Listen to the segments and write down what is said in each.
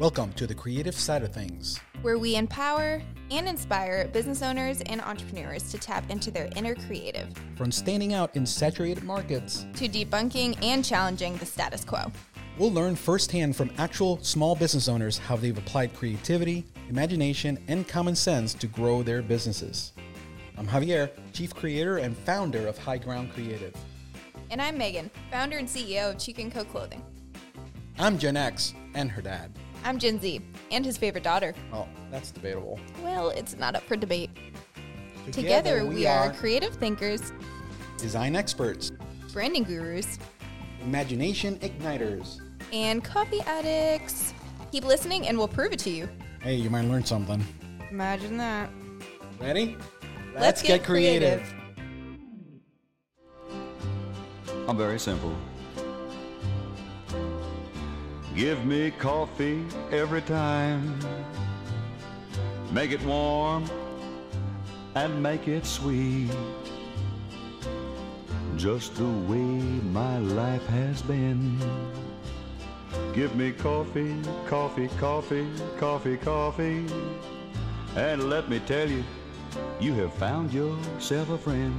Welcome to the creative side of things. where we empower and inspire business owners and entrepreneurs to tap into their inner creative, From standing out in saturated markets, to debunking and challenging the status quo. we'll learn firsthand from actual small business owners how they've applied creativity, imagination, and common sense to grow their businesses. I'm Javier, Chief Creator and founder of High Ground Creative. And I'm Meghan, founder and CEO of Cheek & Co. Clothing. I'm Gen X and her dad. I'm Gen Z and his favorite daughter. Oh, that's debatable. Well, it's not up for debate. Together, we, are creative thinkers, design experts, branding gurus, imagination igniters. and coffee addicts. Keep listening and we'll prove it to you. Hey, you might learn something. Imagine that. Ready? Let's get creative. I'm very simple. Give me coffee every time. Make it warm and make it sweet. Just the way my life has been. Give me coffee, coffee, coffee, coffee, coffee. And let me tell you, you have found yourself a friend.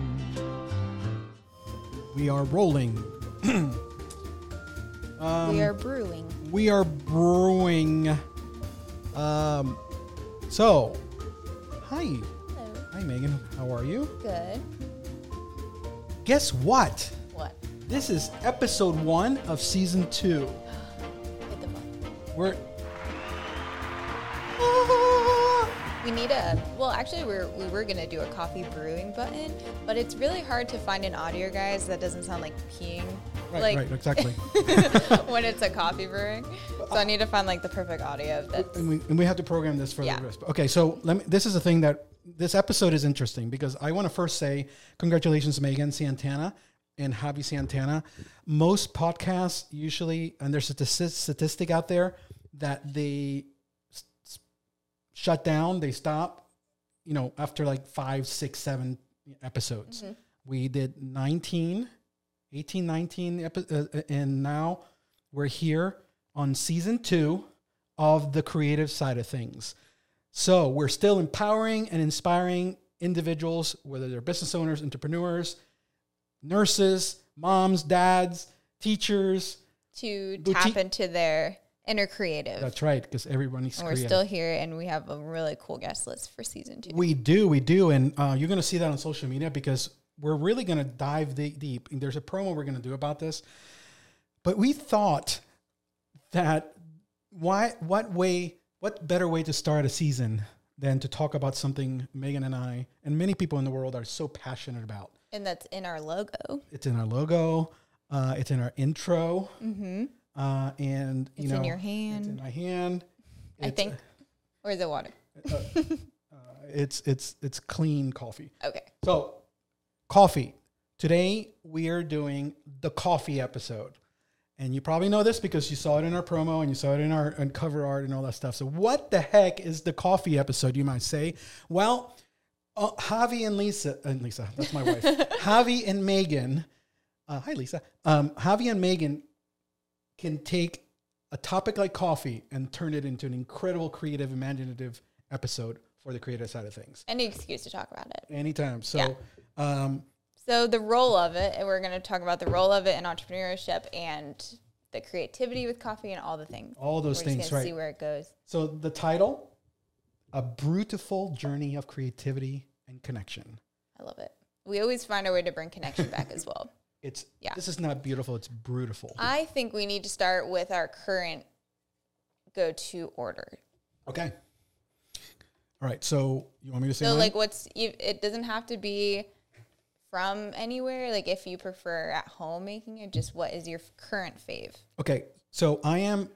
We are rolling. Um, we are brewing. We are brewing. Um, so, hi, Hello. hi, Meghan. How are you? Good. Guess what? What? This is episode one of season two. Hit the button. We're We need a well. Actually, we're we were gonna do a coffee brewing button, but it's really hard to find an audio, guys, that doesn't sound like peeing, right, like right, exactly. when it's a coffee brewing. So I need to find like the perfect audio. That's and we and we have to program this for Yeah. the rest. Okay, so let me. This is a thing that this episode is interesting because I want to first say congratulations, Meghan Santana and Javi Santana. Most podcasts usually, and there's a statistic out there that they shut down, they stop, you know, after like five, six, seven episodes. We did 19, 18, 19, epi- uh, uh, and now we're here on season two of the creative side of things. So we're still empowering and inspiring individuals, whether they're business owners, entrepreneurs, nurses, moms, dads, teachers. to Boutique- tap into their inner creative. That's right, because everyone needs and we're creative. still here, and we have a really cool guest list for season two. We do, we do, and uh, you're going to see that on social media because we're really going to dive de- deep. And there's a promo we're going to do about this, but we thought that why, what way, what better way to start a season than to talk about something Meghan and I and many people in the world are so passionate about. and that's in our logo. It's in our logo, uh, it's in our intro, Mm-hmm. Uh, and you It's know, in your hand. it's in my hand. I It's, think. Or is it water? uh, it's it's it's clean coffee. Okay. So, coffee. Today we are doing the coffee episode. And you probably know this because you saw it in our promo and you saw it in our cover art and all that stuff. So, what the heck is the coffee episode, you might say? Well, uh, Javi and Lisa, and Lisa, that's my wife. Javi and Meghan, uh, hi Lisa. Um, Javi and Meghan can take a topic like coffee and turn it into an incredible, creative, imaginative episode for the creative side of things. Any excuse to talk about it. Anytime. So, Yeah. um, So the role of it, and we're going to talk about the role of it in entrepreneurship and the creativity with coffee and all the things. all those we're things, right? see where it goes. So the title, a beautiful journey of creativity and connection. I love it. We always find a way to bring connection back as well. It's Yeah. this is not beautiful. It's brutal. I think we need to start with our current go-to order. Okay. All right. So you want me to say So mine? like what's you, it doesn't have to be from anywhere. Like if you prefer at home making it, just what is your current fave? okay. So I am.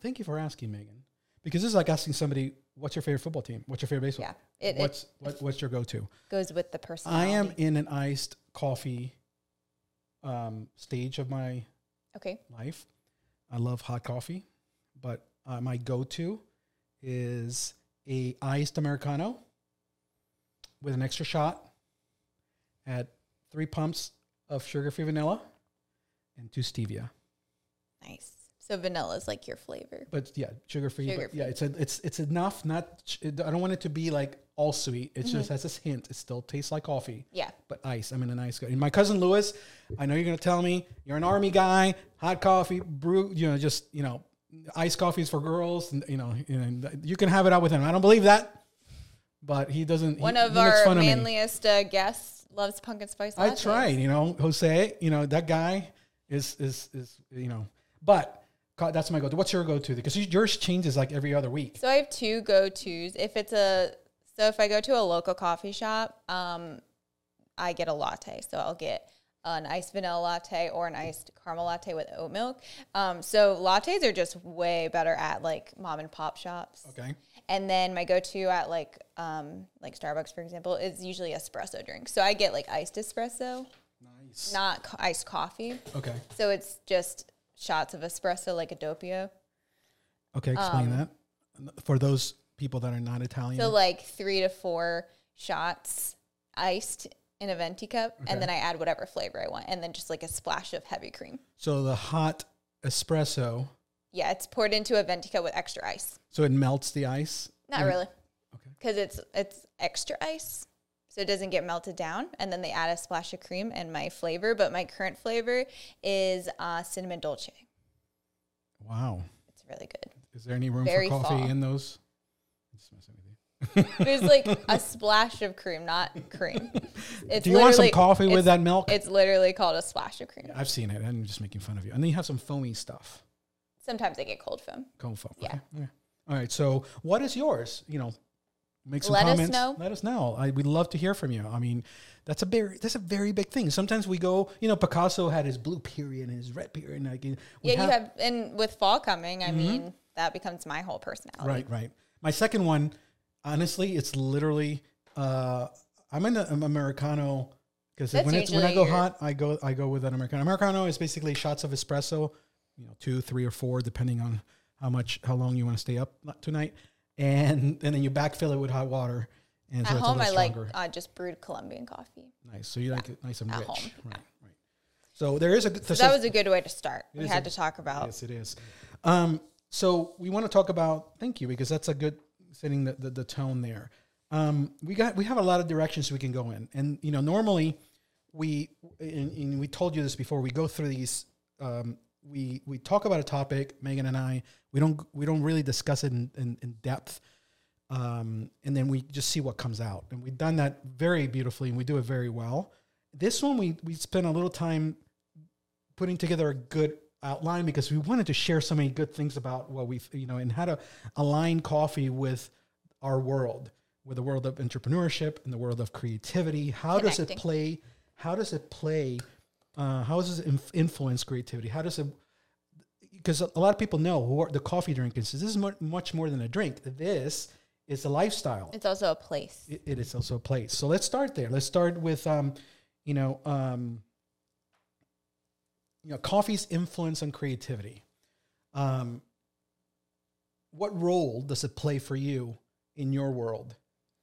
Thank you for asking, Meghan, because this is like asking somebody, "What's your favorite football team? What's your favorite baseball? Yeah, it, it what's what, what's your go-to?" goes with the person. I am in an iced coffee um, stage of my okay. life. I love hot coffee, but uh, my go-to is a iced americano with an extra shot at three pumps of sugar-free vanilla and two stevia. Nice. So vanilla is like your flavor. but yeah, sugar free. But Sugar-free. yeah, it's a, it's it's enough. Not I don't want it to be like all sweet. It Mm-hmm. just has this hint. It still tastes like coffee. Yeah. but ice. I'm in an ice. And my cousin Lewis, I know you're gonna tell me you're an army guy. Hot coffee, brew. You know, just you know, iced coffee is for girls. And you know, you, you can have it out with him. I don't believe that, but he doesn't. One he, of he our fun of manliest uh, guests loves pumpkin spice I lattes. tried, you know, Jose, you know, that guy is, is, is, you know, but that's my go-to. What's your go-to? Because yours changes like every other week. So I have two go tos. If it's a so if I go to a local coffee shop, um, I get a latte. So I'll get an iced vanilla latte or an iced caramel latte with oat milk. Um, so lattes are just way better at like mom and pop shops. Okay. And then my go-to at like um, like Starbucks, for example, is usually espresso drink. So I get like iced espresso, Nice. not co- iced coffee. Okay. So it's just shots of espresso, like a doppio. Okay. Explain that for those people that are not Italian. So like three to four shots iced in a venti cup, Okay. and then I add whatever flavor I want, and then just like a splash of heavy cream. so the hot espresso, Yeah, it's poured into a venti cup with extra ice. so it melts the ice. Not really. Okay. because it's it's extra ice, so it doesn't get melted down. And then they add a splash of cream and my flavor. But my current flavor is uh, cinnamon dolce. Wow. It's really good. Is there any room Very for coffee fall. in those? Just messing with you. There's like a splash of cream, not cream. It's Do you want some coffee with that milk? It's literally called a splash of cream. I've seen it. I'm just making fun of you. And then you have some foamy stuff. Sometimes I get cold foam. Cone foam. Yeah. Okay. okay. All right. So, what is yours? You know, make some comments. Let us know. Let us know. I we'd love to hear from you. I mean, that's a very that's a very big thing. Sometimes we go. You know, Picasso had his blue period and his red period. And like, Yeah, you have, and with fall coming, I mm-hmm. mean, that becomes my whole personality. Right, right. My second one, honestly, it's literally uh, I'm in an Americano because when it's when I go your- hot, I go I go with an Americano. Americano is basically shots of espresso, you know, two, three, or four, depending on how much how long you want to stay up tonight, and and then you backfill it with hot water. And so At home, I like uh, just brewed Colombian coffee. nice. So you like it nice and At rich, home, right? Right. So there is a So that was a good way to start. We had a- to talk about Yes, it is. Um, so we want to talk about thank you because that's a good setting the, the, the tone there. Um, we got we have a lot of directions we can go in, and you know normally we and, and we told you this before. We go through these. Um, we we talk about a topic, Meghan and I. We don't we don't really discuss it in, in, in depth. Um, and then we just see what comes out, and we've done that very beautifully, and we do it very well. This one we we spent a little time putting together a good outline because we wanted to share so many good things about what we've you know and how to align coffee with our world with the world of entrepreneurship and the world of creativity how does it play how does it play uh, how does it inf- influence creativity how does it because a lot of people know who are the coffee drinkers this is much more than a drink this is a lifestyle it's also a place. it, it is also a place. So let's start there. Let's start with, um, you know, um, you know, coffee's influence on creativity. Um, what role does it play for you in your world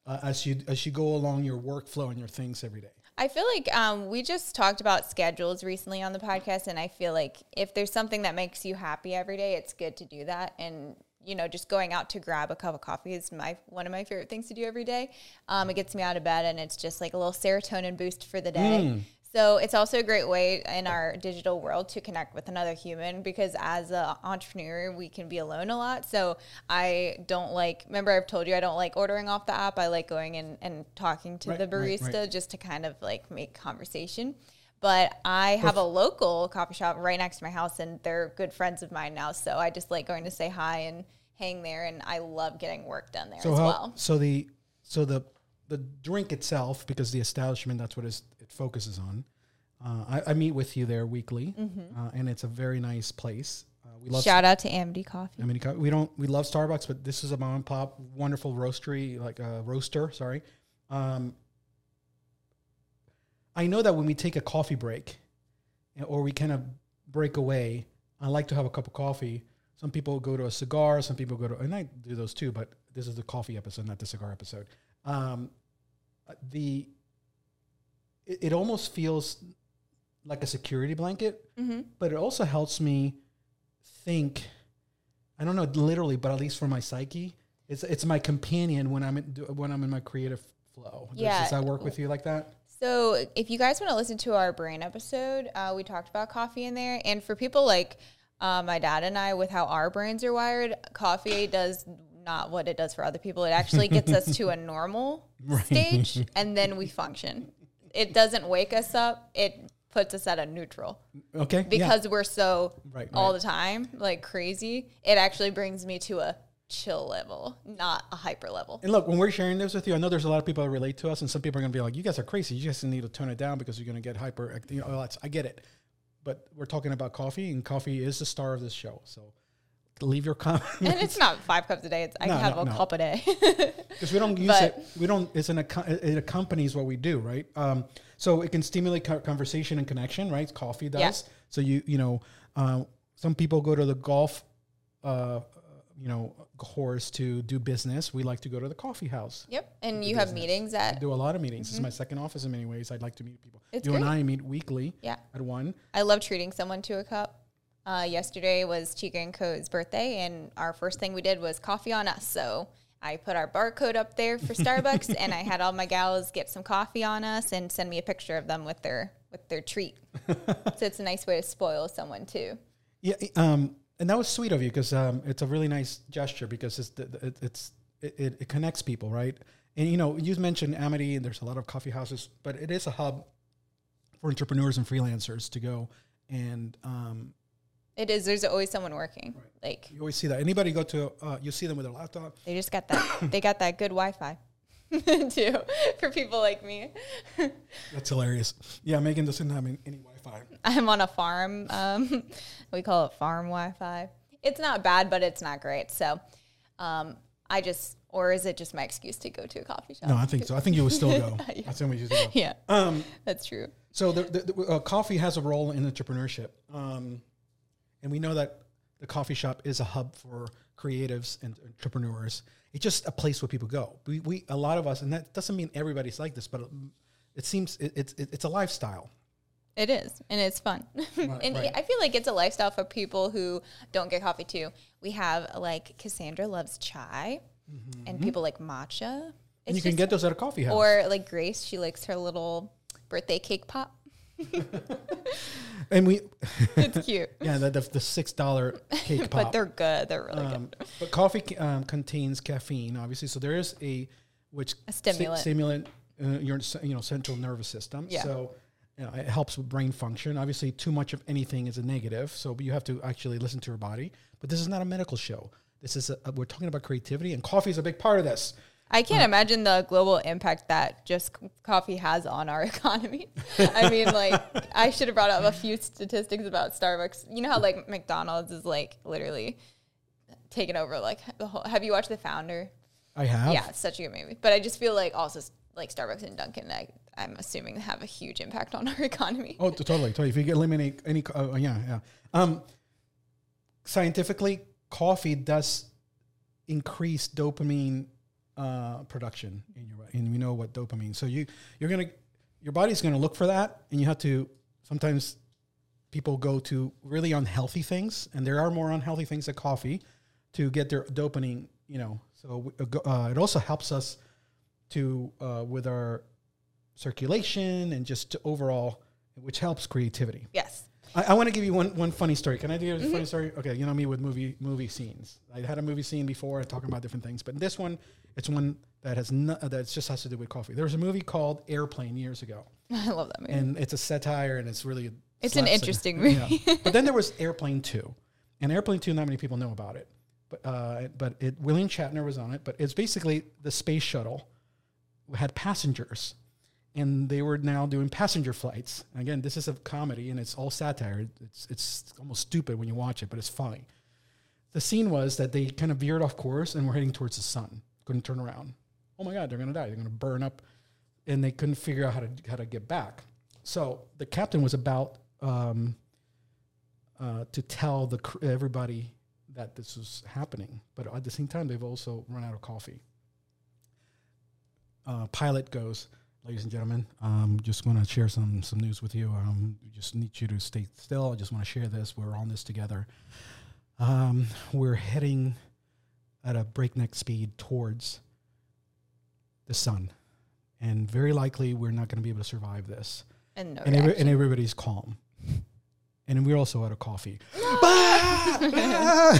uh, as you as you go along your workflow and your things every day? I feel like um, we just talked about schedules recently on the podcast, and I feel like if there's something that makes you happy every day, it's good to do that. And you know, just going out to grab a cup of coffee is my one of my favorite things to do every day. Um, it gets me out of bed, and it's just like a little serotonin boost for the day. So it's also a great way in our digital world to connect with another human because as an entrepreneur, we can be alone a lot. So I don't like, remember I've told you I don't like ordering off the app. I like going in and talking to Right, the right, barista right. just to kind of like make conversation. But I have a local coffee shop right next to my house and they're good friends of mine now. So I just like going to say hi and hang there. And I love getting work done there So as how, well. so the so the the drink itself, because the establishment that's what is, it focuses on. Uh, I, I meet with you there weekly, uh, and it's a very nice place. Uh, we love Shout out to Amity Coffee. I mean, we don't we love Starbucks, but this is a mom and pop, wonderful roastery, like a roaster. Sorry. Um, I know that when we take a coffee break, or we kind of break away, I like to have a cup of coffee. Some people go to a cigar. Some people go to, and I do those too. But this is the coffee episode, not the cigar episode. Um, the it, it almost feels like a security blanket, Mm-hmm. but it also helps me think, I don't know literally, but at least for my psyche, it's it's my companion when I'm in, when I'm in my creative flow. Yeah. does that work with you like that? So, if you guys want to listen to our brain episode, uh, we talked about coffee in there. And for people like uh, my dad and I, with how our brains are wired, coffee does not what it does for other people. It actually gets us to a normal stage, and then we function. It doesn't wake us up. It puts us at a neutral Okay, yeah. because we're so Right, all right. the time like crazy. It actually brings me to a chill level, not a hyper level. And look, when we're sharing this with you, I know there's a lot of people that relate to us, and some people are going to be like, "You guys are crazy. You guys need to tone it down because you're going to get hyper." You know, I get it, but we're talking about coffee, and coffee is the star of this show. So leave your comment And it's not five cups a day. It's I No, can have no, a no. cup a day. because we don't use But- it. We don't. It's an it accompanies what we do, right? Um, so it can stimulate conversation and connection, right? Coffee does. Yeah. So you you know, uh, some people go to the golf. Uh, you know, course to do business. We like to go to the coffee house. Yep. And you have meetings I at do a lot of meetings. This is my second office in many ways. I'd like to meet people. Mm-hmm. It's you and. I meet weekly yeah. at one. I love treating someone to a cup. Uh, yesterday was Chica and Co's birthday, and our first thing we did was coffee on us. So I put our barcode up there for Starbucks, and I had all my gals get some coffee on us and send me a picture of them with their with their treat. so it's a nice way to spoil someone too. Yeah, um, and that was sweet of you because um, it's a really nice gesture because it's it, it's it, it, it connects people, right? And you know, you mentioned Amity, and there's a lot of coffee houses, but it is a hub for entrepreneurs and freelancers to go. And um, It is. There's always someone working. Like you always see that. Anybody go to, uh, you see them with their laptop. they just got that. they got that good Wi-Fi too for people like me. That's hilarious. Yeah, Meghan doesn't have any, any Wi-Fi. I'm on a farm. Um, we call it farm Wi-Fi. It's not bad, but it's not great. So, um, I just, or is it just my excuse to go to a coffee shop? No, I think so. I think you would still go. I think we should go. Yeah, Um, that's true. So the, the, the, uh, coffee has a role in entrepreneurship, um, and we know that the coffee shop is a hub for creatives and entrepreneurs. It's just a place where people go. We, we a lot of us, and that doesn't mean everybody's like this, but it seems it, it's it, it's a lifestyle. It is, and it's fun. and right. I feel like it's a lifestyle for people who don't get coffee too. We have like Cassandra loves chai, mm-hmm. and people like matcha. And It's you can get those at a coffee house. or like Grace, she likes her little birthday cake pop. and we, It's cute, yeah, the, the, the six dollar cake pop. but they're good. They're really Um, good. but coffee um, contains caffeine, obviously. So there is a which A stimulant. sti- stimulant uh, your you know central nervous system. Yeah. So you know, it helps with brain function. Obviously, too much of anything is a negative. So you have to actually listen to your body. But this is not a medical show. This is a- we're talking about creativity, and coffee is a big part of this. I can't imagine the global impact that just coffee has on our economy. I mean, like, I should have brought up a few statistics about Starbucks. You know how, like, McDonald's is, like, literally taking over, like, the whole. Have you watched The Founder? I have. Yeah, it's such a good movie. But I just feel like also, like, Starbucks and Dunkin', I, I'm assuming have a huge impact on our economy. Oh, totally, totally. If you eliminate any, uh, yeah, yeah. Um, scientifically, coffee does increase dopamine uh, production in your body, and we know what dopamine. So you you're gonna your body's gonna look for that, and you have to sometimes people go to really unhealthy things, and there are more unhealthy things than coffee to get their dopamine. You know, so uh, uh, it also helps us to uh, with our circulation and just to overall, which helps creativity. Yes. I, I want to give you one, one funny story. Can I do a Mm-hmm. funny story? Okay, you know me with movie movie scenes. I had a movie scene before talking about different things, but this one, it's one that has no, that just has to do with coffee. There was a movie called Airplane years ago, I love that movie. and it's a satire, and it's really It's an interesting movie. Yeah. but then there was Airplane Two, and Airplane Two, not many people know about it, but uh, but it William Shatner was on it. But it's basically the space shuttle had passengers, and they were now doing passenger flights. Again, this is a comedy, and it's all satire. It's it's almost stupid when you watch it, but it's funny. The scene was that they kind of veered off course and were heading towards the sun. Couldn't turn around. Oh my God, they're going to die. They're going to burn up, and they couldn't figure out how to how to get back. So the captain was about um, uh, to tell the cr- everybody that this was happening, but at the same time, they've also run out of coffee. Uh, pilot goes, ladies and gentlemen, um, just want to share some some news with you. Um, just need you to stay still. I just want to share this. We're on this together. um, we're heading at a breakneck speed towards the sun, and very likely we're not going to be able to survive this. And no And, every, and everybody's calm. And we're also out of coffee. I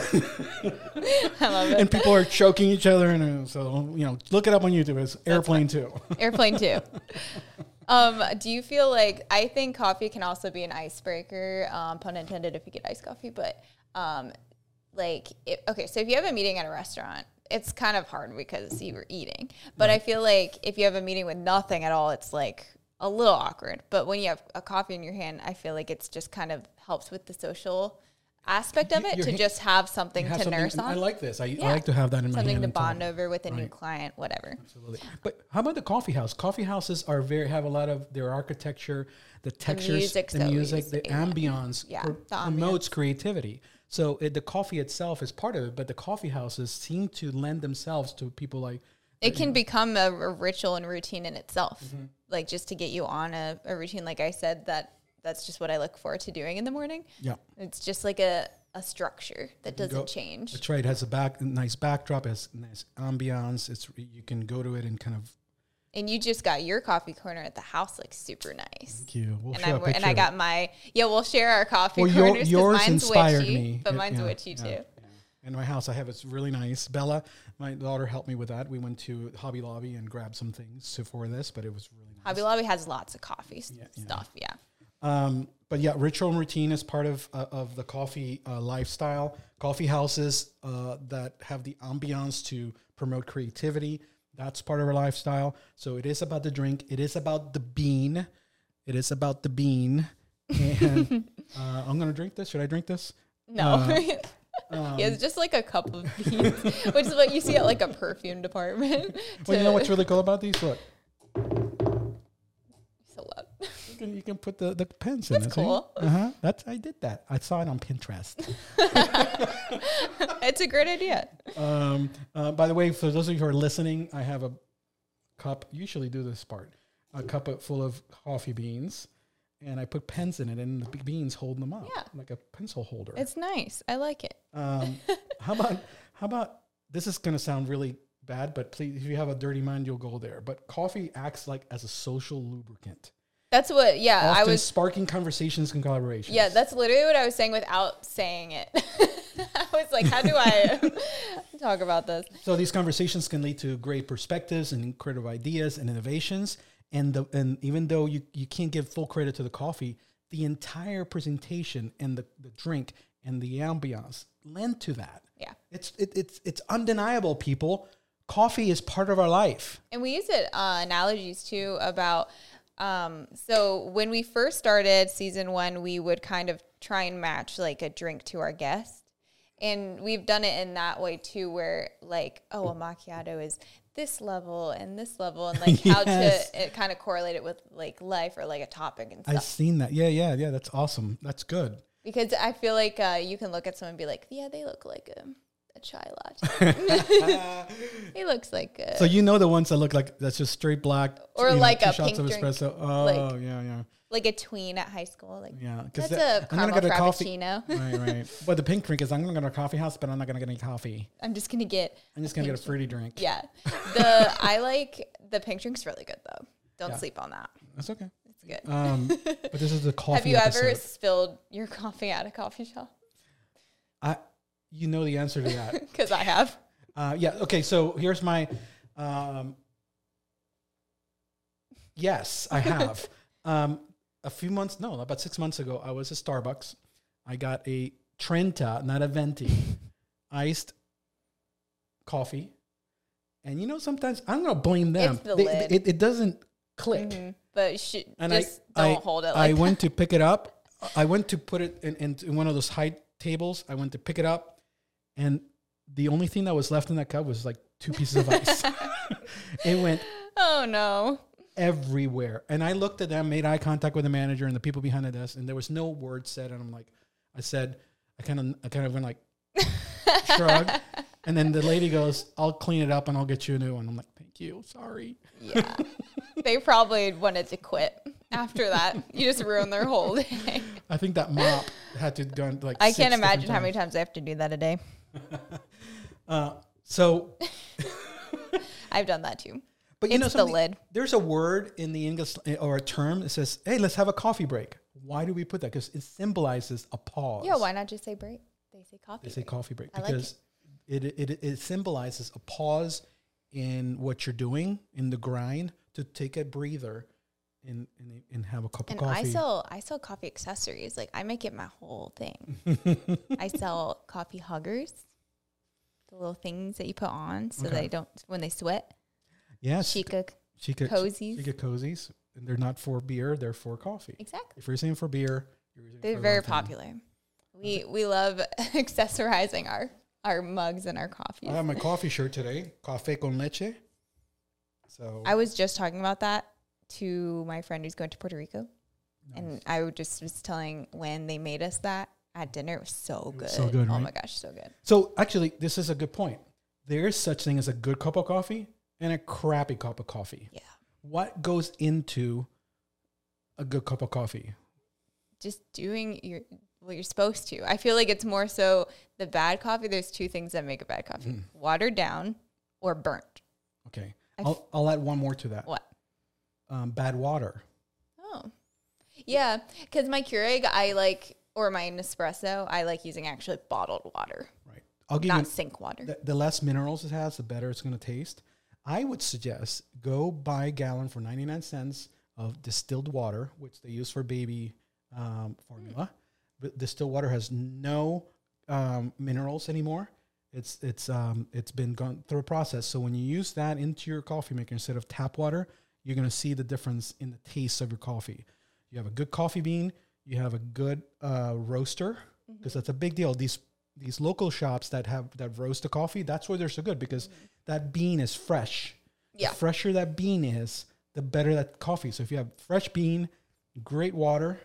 love it. and people are choking each other. And uh, so, you know, look it up on YouTube. It's Airplane 2. Airplane 2. Um, do you feel like I think coffee can also be an icebreaker, um, pun intended if you get iced coffee, but um, like it, okay, so if you have a meeting at a restaurant, it's kind of hard because you were eating. But I feel like if you have a meeting with nothing at all, it's like a little awkward. But when you have a coffee in your hand, I feel like it's just kind of helps with the social aspect of it Your to hand- just have something Have to something- nurse on. I like this. I, Yeah. I like to have that in my something hand. to and talk. bond over with a new client, whatever. Absolutely. But how about the coffee house? Coffee houses are very have a lot of their architecture, the textures, the music, the a one. ambiance Yeah, the promotes creativity. So it, the coffee itself is part of it, but the coffee houses seem to lend themselves to people like it can become a, a ritual and routine in itself Mm-hmm. like just to get you on a, a routine like i said that that's just what i look forward to doing in the morning yeah. it's just like a, a structure that doesn't go- change That's right. It has a back nice backdrop, it has nice ambiance. It's you can go to it and kind of and you just got your coffee corner at the house like super nice thank you. We'll and, I'm, and i got my yeah we'll share our coffee Well, corners 'cause yours mine's inspired witchy me. but mine's yeah, witchy yeah, too yeah. In my house, I have it's really nice. Bella, my daughter, helped me with that. We went to Hobby Lobby and grabbed some things for this, but it was really nice. hobby lobby has lots of coffee yeah. stuff yeah Um, but yeah, ritual and routine is part of uh, of the coffee uh, lifestyle. Coffee houses uh, that have the ambiance to promote creativity. That's part of our lifestyle. So it is about the drink. It is about the bean. It is about the bean. And uh, I'm gonna drink this. Should I drink this? no Uh, yeah, it's just like a cup of beans, which is what you see at like a perfume department. Well, you know what's really cool about these? Look, so loud. You can, you can put the, the pens in That's cool. Uh-huh. That's I did that. I saw it on Pinterest. it's a great idea. Um, uh, by the way, for those of you who are listening, I have a cup. Usually do this part. A cup of, full of coffee beans, and I put pens in it, and the beans holding them up Yeah. like a pencil holder. It's nice. I like it. Um, how about how about this is going to sound really bad, but please, if you have a dirty mind, you'll go there. But coffee acts like as a social lubricant, That's what. Yeah, often I was. sparking conversations and collaborations. Yeah, that's literally what I was saying without saying it. I was like, how do I talk about this? So these conversations can lead to great perspectives and incredible ideas and innovations. And the and even though you, you can't give full credit to the coffee, the entire presentation and the, the drink and the ambiance lend to that. Yeah. It's it, it's it's undeniable, people. Coffee is part of our life. And we use it uh, analogies too about. Um, so when we first started season one, we would kind of try and match like a drink to our guest. And we've done it in that way too, where like, oh, a macchiato is this level and this level, and like how Yes. to it kind of correlate it with like life or like a topic and I've seen that. Yeah, yeah, yeah. That's awesome. That's good. Because I feel like uh, you can look at someone and be like, yeah, they look like a, a chai latte. he looks like a, So you know the ones that look like that's just straight black, Or know, like two a shots pink of drink, espresso. Oh, like- yeah, yeah. like a tween at high school. Like Yeah, that's that- a I'm gonna caramel get a coffee- frappuccino. right, right. But the pink drink is I'm gonna go to a coffee house, but I'm not gonna get any coffee. I'm just gonna get. I'm just gonna get a fruity drink. Yeah, the I like the pink drink's really good though. Don't Yeah. sleep on that. That's okay. It's good. Um, but this is the coffee. Have you ever spilled your coffee at a coffee shop? I, you know the answer to that. Because I have. uh, yeah. Okay. So here's my. Um, yes, I have. um, a few months, no, about six months ago, I was at Starbucks. I got a Trenta, not a Venti, iced coffee. And you know, sometimes I'm gonna blame them. The They-. It, it doesn't click. Mhm. But should and just I, don't I, hold it like I went to pick it up. I went to put it in, in, in one of those high tables. I went to pick it up, and the only thing that was left in that cup was like two pieces of ice. it went Oh no. everywhere, and I looked at them, made eye contact with the manager and the people behind the desk, and there was no word said. And I'm like, I said, I kind of, I kind of went like, shrug, and then the lady goes, "I'll clean it up and I'll get you a new one." I'm like, "Thank you, sorry." Yeah. they probably wanted to quit After that, you just ruin their whole day. I think that mop had to go like. I can't imagine how many times I have to do that a day. Uh, so, I've done that too. but you know It's the lid. There's a word in the English or a term that says, "Hey, let's have a coffee break." Why do we put that? Because it symbolizes a pause. Yeah, why not just say break? They say coffee. They say break. coffee break I like because it. It, it symbolizes a pause in what you're doing in the grind to take a breather and and, and have a cup And of coffee. I sell I sell coffee accessories. Like I make it my whole thing. I sell coffee huggers, the little things that you put on so Okay. they don't when they sweat. yes, Chica Chica cozies. Chica cozies, and they're not for beer; they're for coffee. exactly. If you're using for beer, you're using They're for very popular. We we love accessorizing our our mugs and our coffee. I have my coffee shirt today, cafe con leche. So I was just talking about that to my friend who's going to Puerto Rico, and I would just was telling when they made us that at dinner. It was so good. was so good, Oh right? my gosh, so good. So actually, this is a good point. There is such thing as a good cup of coffee and a crappy cup of coffee. Yeah. What goes into a good cup of coffee? just doing your what you're supposed to. I feel like it's more so the bad coffee. There's two things that make a bad coffee: Mm. watered down or burnt. Okay, I I'll, I'll add one more to that. What? Um, bad water. Oh, yeah. Because my Keurig, I like, or my Nespresso, I like using actually bottled water, Right. I'll give not sink water. the, the less minerals it has, the better it's going to taste. I would suggest go buy a gallon for 99 cents of distilled water, which they use for baby um, formula. But distilled water has no um, minerals anymore. It's it's um, it's been gone through a process. So when you use that into your coffee maker instead of tap water, you're going to see the difference in the taste of your coffee. You have a good coffee bean. You have a good uh, roaster because that's a big deal. These these local shops that have that roast the coffee, that's why they're so good because that bean is fresh. Yeah. The fresher that bean is, the better that coffee. So if you have fresh bean, great water,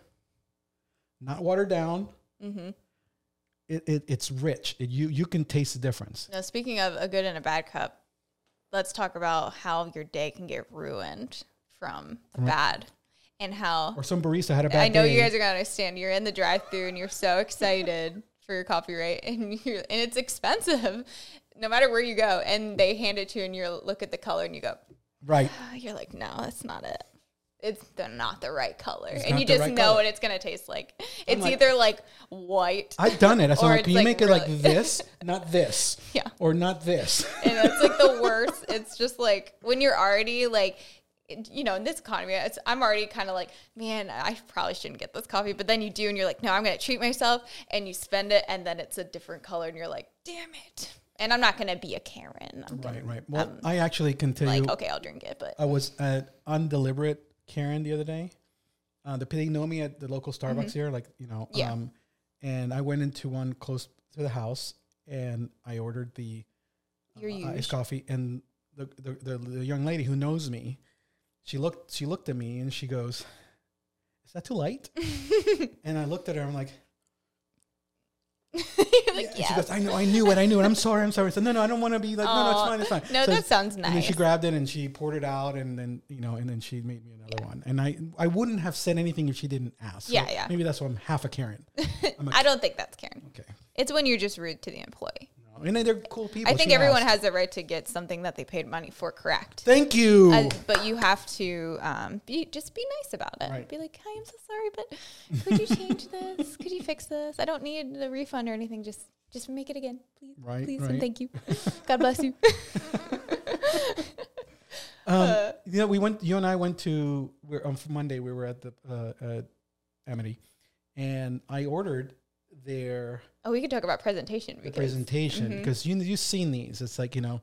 not watered down, Mm-hmm. it, it it's rich. It, you you can taste the difference. Now, speaking of a good and a bad cup, let's talk about how your day can get ruined from a bad, and how Or some barista had a bad I know day. you guys are gonna understand. You're in the drive-through and you're so excited for your coffee, right? And you're and it's expensive, no matter where you go. And they hand it to you, and you look at the color, and you go, right. You're like, no, that's not it. It's the, not the right color, It's and you just right know color. what it's gonna taste like. It's like- either like white, I've done it. I said, Or like, can you like make it like this, not this, yeah. or not this? and it's like the worst. It's just like when you're already like, you know, in this economy, it's, I'm already kind of like, man, I probably shouldn't get this coffee. But then you do, and you're like, no, I'm gonna treat myself, and you spend it, and then it's a different color, and you're like, damn it. And I'm not gonna be a Karen. I'm right, gonna, right. Well, um, I actually tell like, okay, I'll drink it, but I was at undeliberate Karen the other day. Uh, the they know me at the local Starbucks here, like you know. Mm-hmm. Yeah. Um, and I went into one close to the house, and I ordered the uh, iced coffee. And the, the the the young lady who knows me, she looked she looked at me and she goes, "Is that too light?" and I looked at her. I'm like, like, yeah. She goes, I know, I knew it, I knew it. I'm sorry, I'm sorry. I said, no, no, I don't want to be like, no, no, it's fine, it's fine. No, So that sounds nice. And then she grabbed it and she poured it out, and then you know, and then she made me another one. And I, I wouldn't have said anything if she didn't ask. So Yeah, yeah. Maybe that's why I'm half a Karen. I'm a, I don't think that's Karen. okay. It's when you're just rude to the employee. And they're cool people. I think everyone asked. has the right to get something that they paid money for correct. Thank you. Uh, but you have to um, be just be nice about it. Right. Be like, "Hi, I'm so sorry, but could you change this? Could you fix this? I don't need a refund or anything. Just just make it again, please, Right, please, right. and thank you. God bless you." um, uh, you know, we went. You and I went to. We're on Monday. We were at the uh, at Amity, and I ordered their oh, we could talk about presentation the because presentation Mhm. because you you've seen these. It's like you know.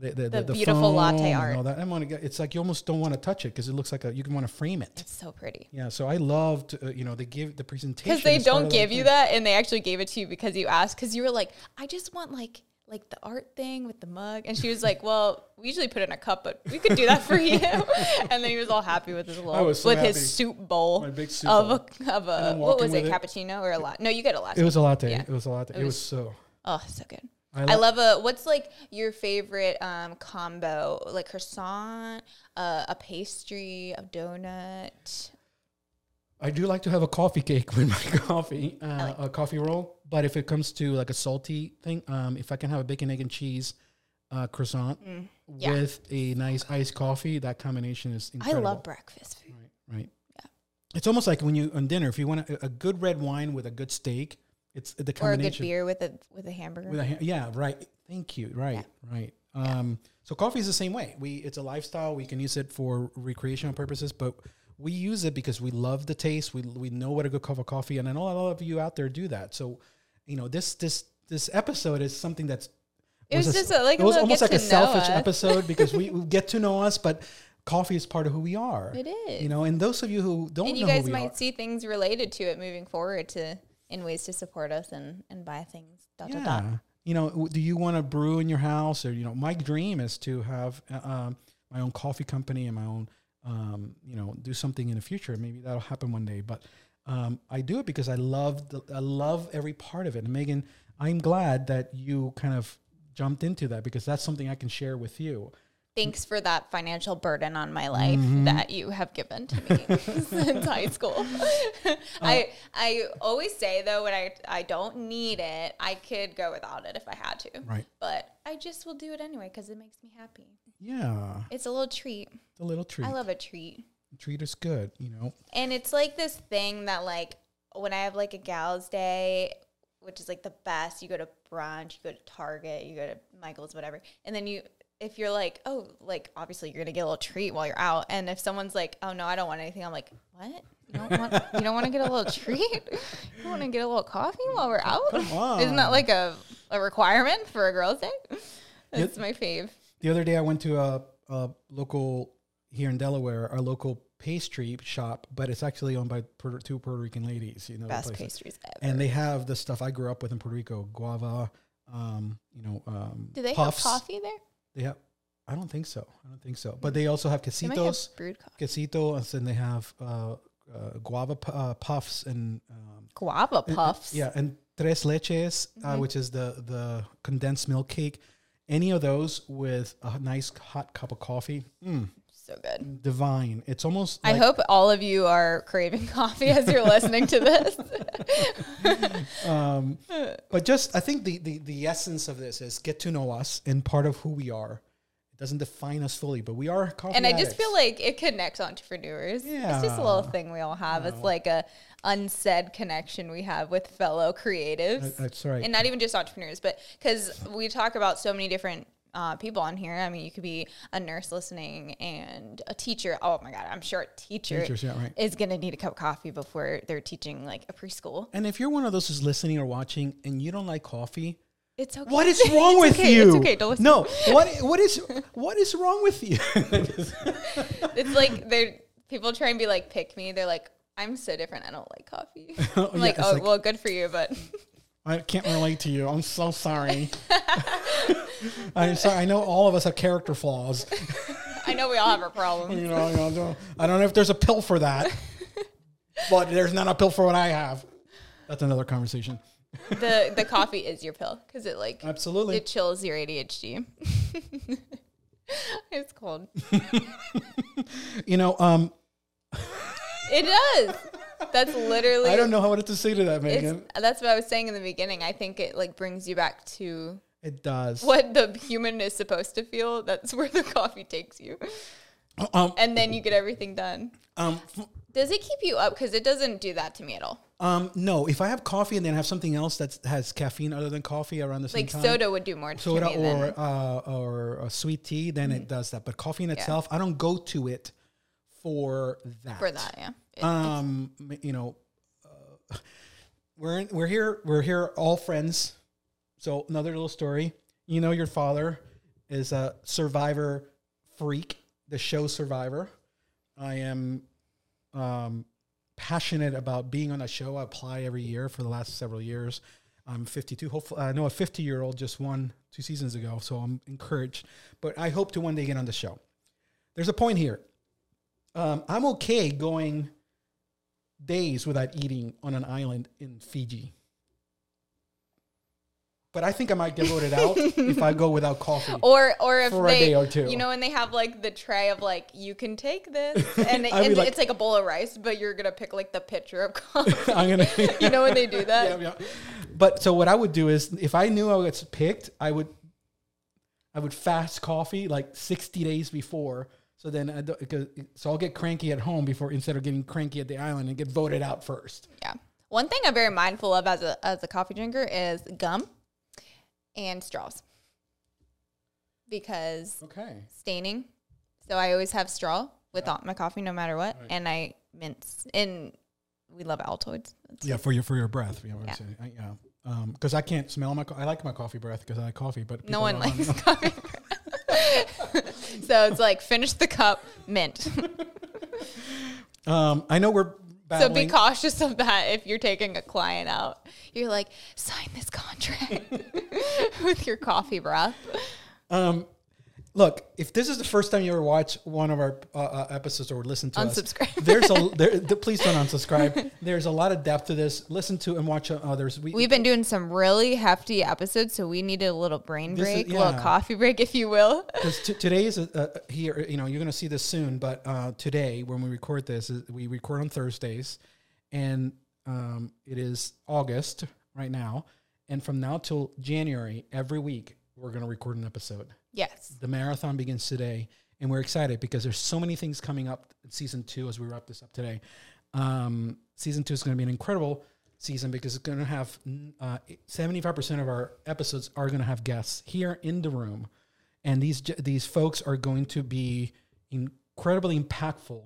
The, the, The beautiful latte art. all that. I want to get. It's like you almost don't want to touch it because it looks like a. You can want to frame it. it's so pretty. Yeah. So I loved. Uh, you know, they give the presentation Because they don't give you thing. that, and they actually gave it to you because you asked. Because you were like, "I just want like." Like the art thing with the mug, and she was like, "Well, we usually put it in a cup, but we could do that for you." and then he was all happy with his little, so with happy. his soup bowl My big soup of bowl. a of a what was it, it. cappuccino or a latte? No, you get a latte. It was a latte. Yeah. It was a latte. It, It was, was- so. oh, so good. I, I love a. What's like your favorite um, combo? Like croissant, uh, a pastry, a donut. I do like to have a coffee cake with my coffee, uh, a coffee roll. But if it comes to like a salty thing, um, if I can have a bacon, egg, and cheese uh, croissant Mm, yeah. with a nice iced coffee, that combination is incredible. I love breakfast food. Right, right. It's almost like when you on dinner, if you want a, a good red wine with a good steak, it's the combination. Or a good beer with a with a hamburger. With a, ha- yeah, right. Thank you. Right, right. Um, so coffee is the same way. We it's a lifestyle. We can use it for recreational purposes, but we use it because we love the taste. We we know what a good cup of coffee, and I know a lot of you out there do that. So, you know, this this this episode is something that's It was a- just a- like a it was almost like a selfish episode because we, we get to know us, but coffee is part of who we are. It is. You know, and those of you who don't and know you guys might are, see things related to it moving forward to in ways to support us and and buy things. Dot dot dot. yeah. You know, do you want to brew in your house, or you know, my dream is to have uh, um, my own coffee company and my own, um, you know, do something in the future. Maybe that'll happen one day. But um, I do it because I love the, I love every part of it. And Meghan, I'm glad that you kind of jumped into that because that's something I can share with you. Thanks for that financial burden on my life Mm-hmm. that you have given to me since high school. I I always say though when I I don't need it, I could go without it if I had to. Right. But I just will do it anyway because it makes me happy. Yeah, It's a little treat. the little treat. I love a treat. Treat us good. You know. And it's like this thing that like when I have like a gals day, which is like the best, you go to brunch, you go to Target, you go to Michael's, whatever. And then you if you're like, oh, like obviously you're gonna get a little treat while you're out. And if someone's like, oh no, I don't want anything, I'm like, what? You don't want you don't want to get a little treat? You want to get a little coffee while we're out? Isn't that like a, a requirement for a girl's day? That's my fave. The other day, I went to a, a local here in Delaware, a local pastry shop, but it's actually owned by Puerto, two Puerto Rican ladies. You know, Best pastries ever. and they have the stuff I grew up with in Puerto Rico: guava. Um, you know, um, Do they puffs. have coffee there? They have. I don't think so. I don't think so. But they also have have brewed coffee. quesito, and then they have uh, uh, guava pu- uh, puffs and um, Guava and- puffs. yeah, and tres leches, uh, Mhm. which is the the condensed milk cake. Any of those with a nice hot cup of coffee, mm, So good. divine. It's almost. I hope all of you are craving coffee as you're listening to this. um, but just I think the, the the essence of this is get to know us and part of who we are. It doesn't define us fully, but we are coffee and I just feel like it connects entrepreneurs. Yeah. It's just a little thing we all have. It's like a unsaid connection we have with fellow creatives. That's right. And not even just entrepreneurs, but because we talk about so many different uh, people on here. I mean, you could be a nurse listening and a teacher. Oh my God, I'm sure a teacher Teachers, yeah, right. is going to need a cup of coffee before they're teaching like a preschool. and if you're one of those who's listening or watching and you don't like coffee, It's okay. what is wrong It's with okay. you? It's okay. Don't listen. No, what what is what is wrong with you? It's like they're people try and be like pick me. They're like, I'm so different. I don't like coffee. I'm Yeah, like, oh like- well, good for you, but I can't relate to you. I'm so sorry. I'm sorry. I know all of us have character flaws. I know we all have our problems. You know, you know, I don't- I don't know if there's a pill for that, but there's not a pill for what I have. That's another conversation. the the coffee is your pill because it like Absolutely. it chills your ADHD. it's cold. You know, um, It does. That's literally. I don't know how to say to that, It's, Meghan. that's what I was saying in the beginning. I think it like brings you back to It does. what the human is supposed to feel. That's where the coffee takes you, Um, and then you get everything done. um, Does it keep you up? Because it doesn't do that to me at all. um, no. If I have coffee and then have something else that has caffeine other than coffee around the same time. Like time, soda would do more to soda or uh, or a sweet tea, then it does that. But coffee in itself, I don't go to it for that. for that. Yeah. It- um you know uh, we're in, we're here we're here all friends so another little story. You know your father is a survivor freak the show survivor. I am um passionate about being on a show i apply every year for the last several years. I'm 52 hopefully i know a 50 year old just won two seasons ago so i'm encouraged. But i hope to one day get on the show. There's a point here. Um, i'm okay going days without eating on an island in Fiji. But I think I might get voted out if I go without coffee. Or or if For a day or two. you know, when they have like the tray of like you can take this, and, it- and like- it's like a bowl of rice, but you're gonna pick like the pitcher of coffee. I'm gonna. you know when they do that? yeah, yeah. But so what I would do is, if I knew I was picked, I would, I would fast coffee like 60 days before. So then, I don't, because, so I'll get cranky at home before instead of getting cranky at the island and get voted out first. Yeah. One thing I'm very mindful of as a as a coffee drinker is gum and straws. Because Okay. staining. So I always have straw with all my coffee no matter what. And I mince and we love Altoids. That's- Yeah, for your for your breath. You know what Yeah. I'm saying? Yeah. Because I can't smell my. Co- I like my coffee breath because I like coffee, but No one likes coffee. so it's like finish the cup, mint. Um, I know we're so be cautious of that if you're taking a client out. You're like, sign this contract with your coffee breath. Um, look, if this is the first time you ever watch one of our uh, uh, episodes or listen to Unsubscribe. us, there's a there, th- please don't unsubscribe. There's a lot of depth to this. Listen to and watch others. We, We've been doing some really hefty episodes, so we needed a little brain This is- break, a little coffee break, if you will. because t- today is uh, uh, here. You know, you're going to see this soon, but uh, today when we record this, we record on Thursdays, and um, it is August right now, and from now till January, every week we're going to record an episode. Yes. The marathon begins today, and we're excited because there's so many things coming up in season two as we wrap this up today. Um, season two is going to be an incredible season because it's going to have uh, 75% of our episodes are going to have guests here in the room, and these these folks are going to be incredibly impactful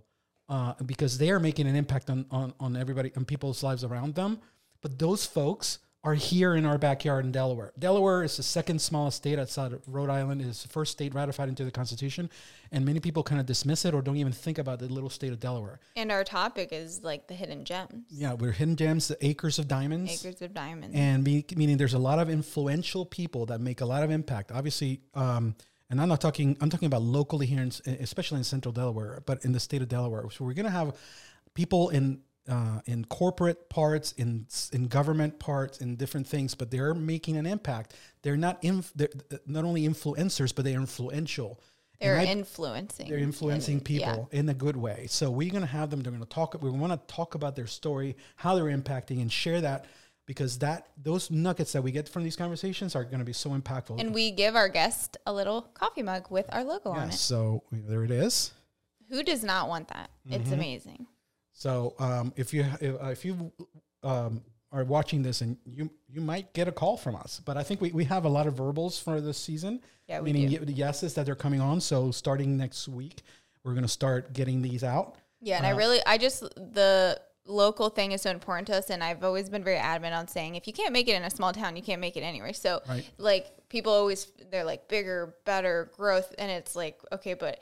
uh, because they are making an impact on, on on everybody on people's lives around them. But those folks are here in our backyard in Delaware. Delaware is the second smallest state outside of Rhode Island. It is the first state ratified into the Constitution, and many people kind of dismiss it or don't even think about the little state of Delaware. And our topic is like the hidden gems, Yeah, we're hidden gems, the acres of diamonds. acres of diamonds. and me, meaning there's a lot of influential people that make a lot of impact. Obviously, um, and I'm not talking. I'm talking about locally here, in, especially in Central Delaware, but in the state of Delaware. So we're gonna have people in uh, in corporate parts, in in government parts, in different things, but they're making an impact. They're not inf- they're not only influencers, but they're influential. They're I- influencing. they're influencing and- yeah. people in a good way. So we're going to have them. They're going to talk. We want to talk about their story, how they're impacting, and share that because that those nuggets that we get from these conversations are going to be so impactful. And we give our guest a little coffee mug with our logo on it. so there it is. Who does not want that? It's Mm-hmm. amazing. So um, if you if, uh, if you um, are watching this and you you might get a call from us, but I think we, we have a lot of verbals for this season. Yeah, we meaning do. yeses that they're coming on. So starting next week, we're going to start getting these out. Yeah, and I really, I just the local thing is so important to us, and I've always been very adamant on saying if you can't make it in a small town, you can't make it anywhere. So, Right. like people always they're like bigger, better growth, and it's like okay, but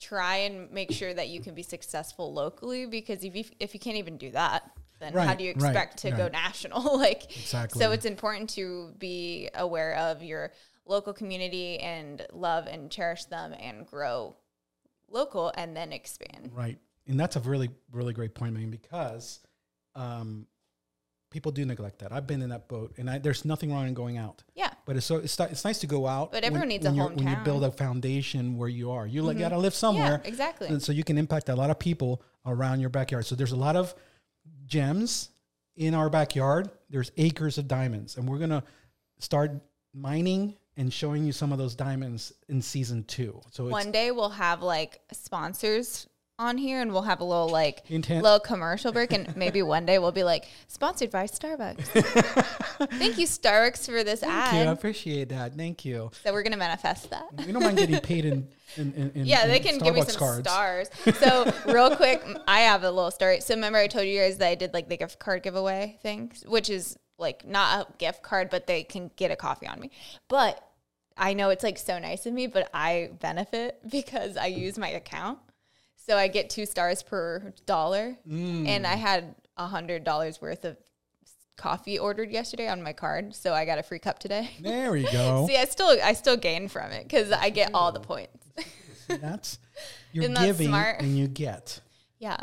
try and make sure that you can be successful locally because if you if you can't even do that. Then how do you right, expect to go national? like Exactly. So it's important to be aware of your local community and love and cherish them and grow local and then expand. Right. And that's a really, really great point, man, because um, people do neglect that. I've been in that boat, and I, there's nothing wrong in going out. Yeah. But it's so it's, it's nice to go out. But everyone needs a when you're- When you build a foundation where you are, you like mm-hmm. gotta live somewhere. Yeah, exactly. And so you can impact a lot of people around your backyard. So there's a lot of gems in our backyard. There's acres of diamonds, and we're gonna start mining and showing you some of those diamonds in season two. So it's One day we'll have like sponsors on here and we'll have a little like Intent. little commercial break and maybe one day we'll be like sponsored by Starbucks. Thank you Starbucks for this ad. Thank you. I appreciate that. Thank you. So we're gonna manifest that. We don't mind getting paid in, in, in, in Yeah, they can give me some cards. stars. So real quick, I have a little story. So remember I told you guys that I did like the gift card giveaway thing, which is like not a gift card, but they can get a coffee on me. But I know it's like so nice of me, but I benefit because I use my account. So I get two stars per dollar. Mm. And I had a hundred dollars worth of coffee ordered yesterday on my card. So I got a free cup today. There we go. See, I still I still gain from it because I get all the points. That's you're Isn't that giving smart? and you get. Yeah.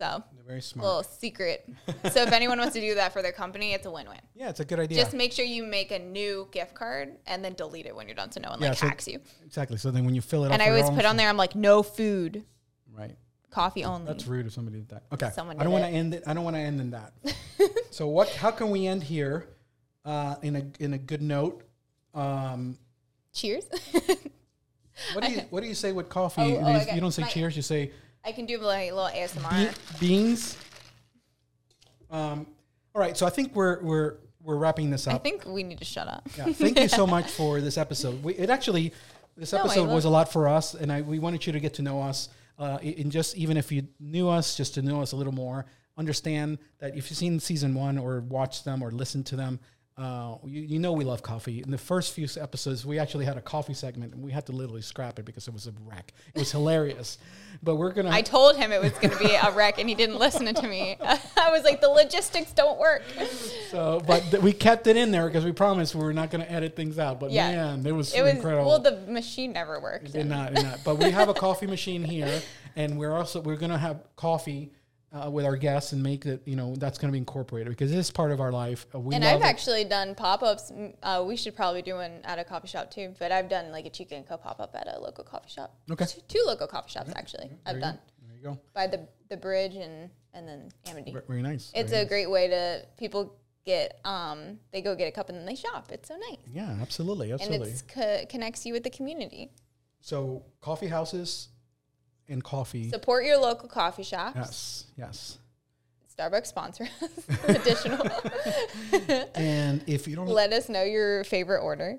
So They're very smart. little secret. so if anyone wants to do that for their company, it's a win-win. yeah, it's a good idea. Just make sure you make a new gift card and then delete it when you're done, so no one Yeah, like so- hacks you. exactly. So then when you fill it And I always put on there, I'm like, no food, Right. coffee only. That's rude if somebody did that. Okay. Someone I don't want to end it. I don't want to end in that. so what? How can we end here uh, in a in a good note? Um, Cheers. what do you what do you say with coffee? Oh, You- oh, you, don't say cheers. You say I can do like a little ASMR. be- beans. Um, all right. So I think we're we're we're wrapping this up. I think we need to shut up. Yeah, thank you so much for this episode. We, it actually, this No, episode was a lot for us, and I we wanted you to get to know us. Uh, and just even if you knew us, just to know us a little more, understand that if you've seen season one or watched them or listened to them, uh, you, you know we love coffee. In the first few episodes, we actually had a coffee segment, and we had to literally scrap it because it was a wreck. It was hilarious, but we're gonna. I told him it was going to be a wreck, and he didn't listen to me. I was like, the logistics don't work. so, but th- we kept it in there because we promised we were not going to edit things out. But Yeah. man, it was It was incredible. well, the machine never worked. Did not, did not. But we have a coffee machine here, and we're also we're gonna have coffee uh, with our guests and make it. You know, that's gonna be incorporated because this is part of our life. Uh, we And I've it. actually done pop ups. Uh, we should probably do one at a coffee shop too. But I've done like a chica and co pop up at a local coffee shop. Okay. Two, two local coffee shops actually. There I've done Go. There you go. by the the bridge and and then Amity. Very nice. It's Very a nice. great way to people get um they go get a cup and then they shop. It's so nice. Yeah, absolutely, And absolutely. it's co- connects you with the community. so coffee houses and coffee. Support your local coffee shops. yes, yes. Starbucks sponsor us. Additional. And if you don't Let us know your favorite order.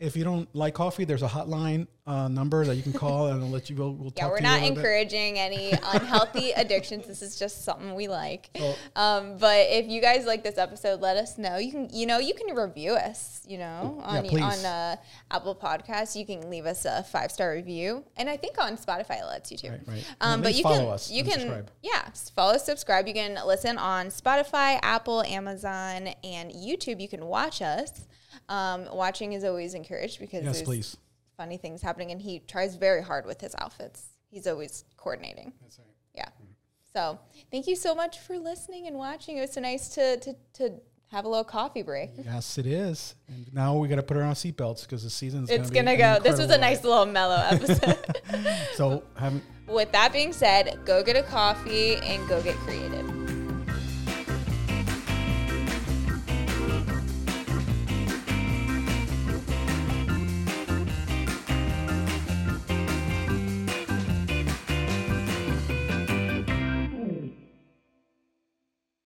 If you don't like coffee, there's a hotline uh, number that you can call, and I'll let you. We'll, we'll Yeah, talk we're to you a not little bit. encouraging any unhealthy addictions. This is just something we like. So- Um, but if you guys like this episode, let us know. You can, you know, you can review us. You know, on please. on uh, Apple Podcasts, you can leave us a five star review, and I think on Spotify it lets you too. Right, right. Um, but you follow can, us you can, subscribe. yeah, follow, subscribe. You can listen on Spotify, Apple, Amazon, and YouTube. You can watch us. Um, watching is always encouraged because Yes, there's please. funny things happening, and he tries very hard with his outfits. He's always coordinating. That's right. Yeah. So thank you so much for listening and watching. It was so nice to to, to have a little coffee break. Yes, it is. And now we got to put her on our seatbelts because the season's It's gonna, gonna be go. This was a incredible nice little mellow episode. So, have With that being said, go get a coffee and go get creative.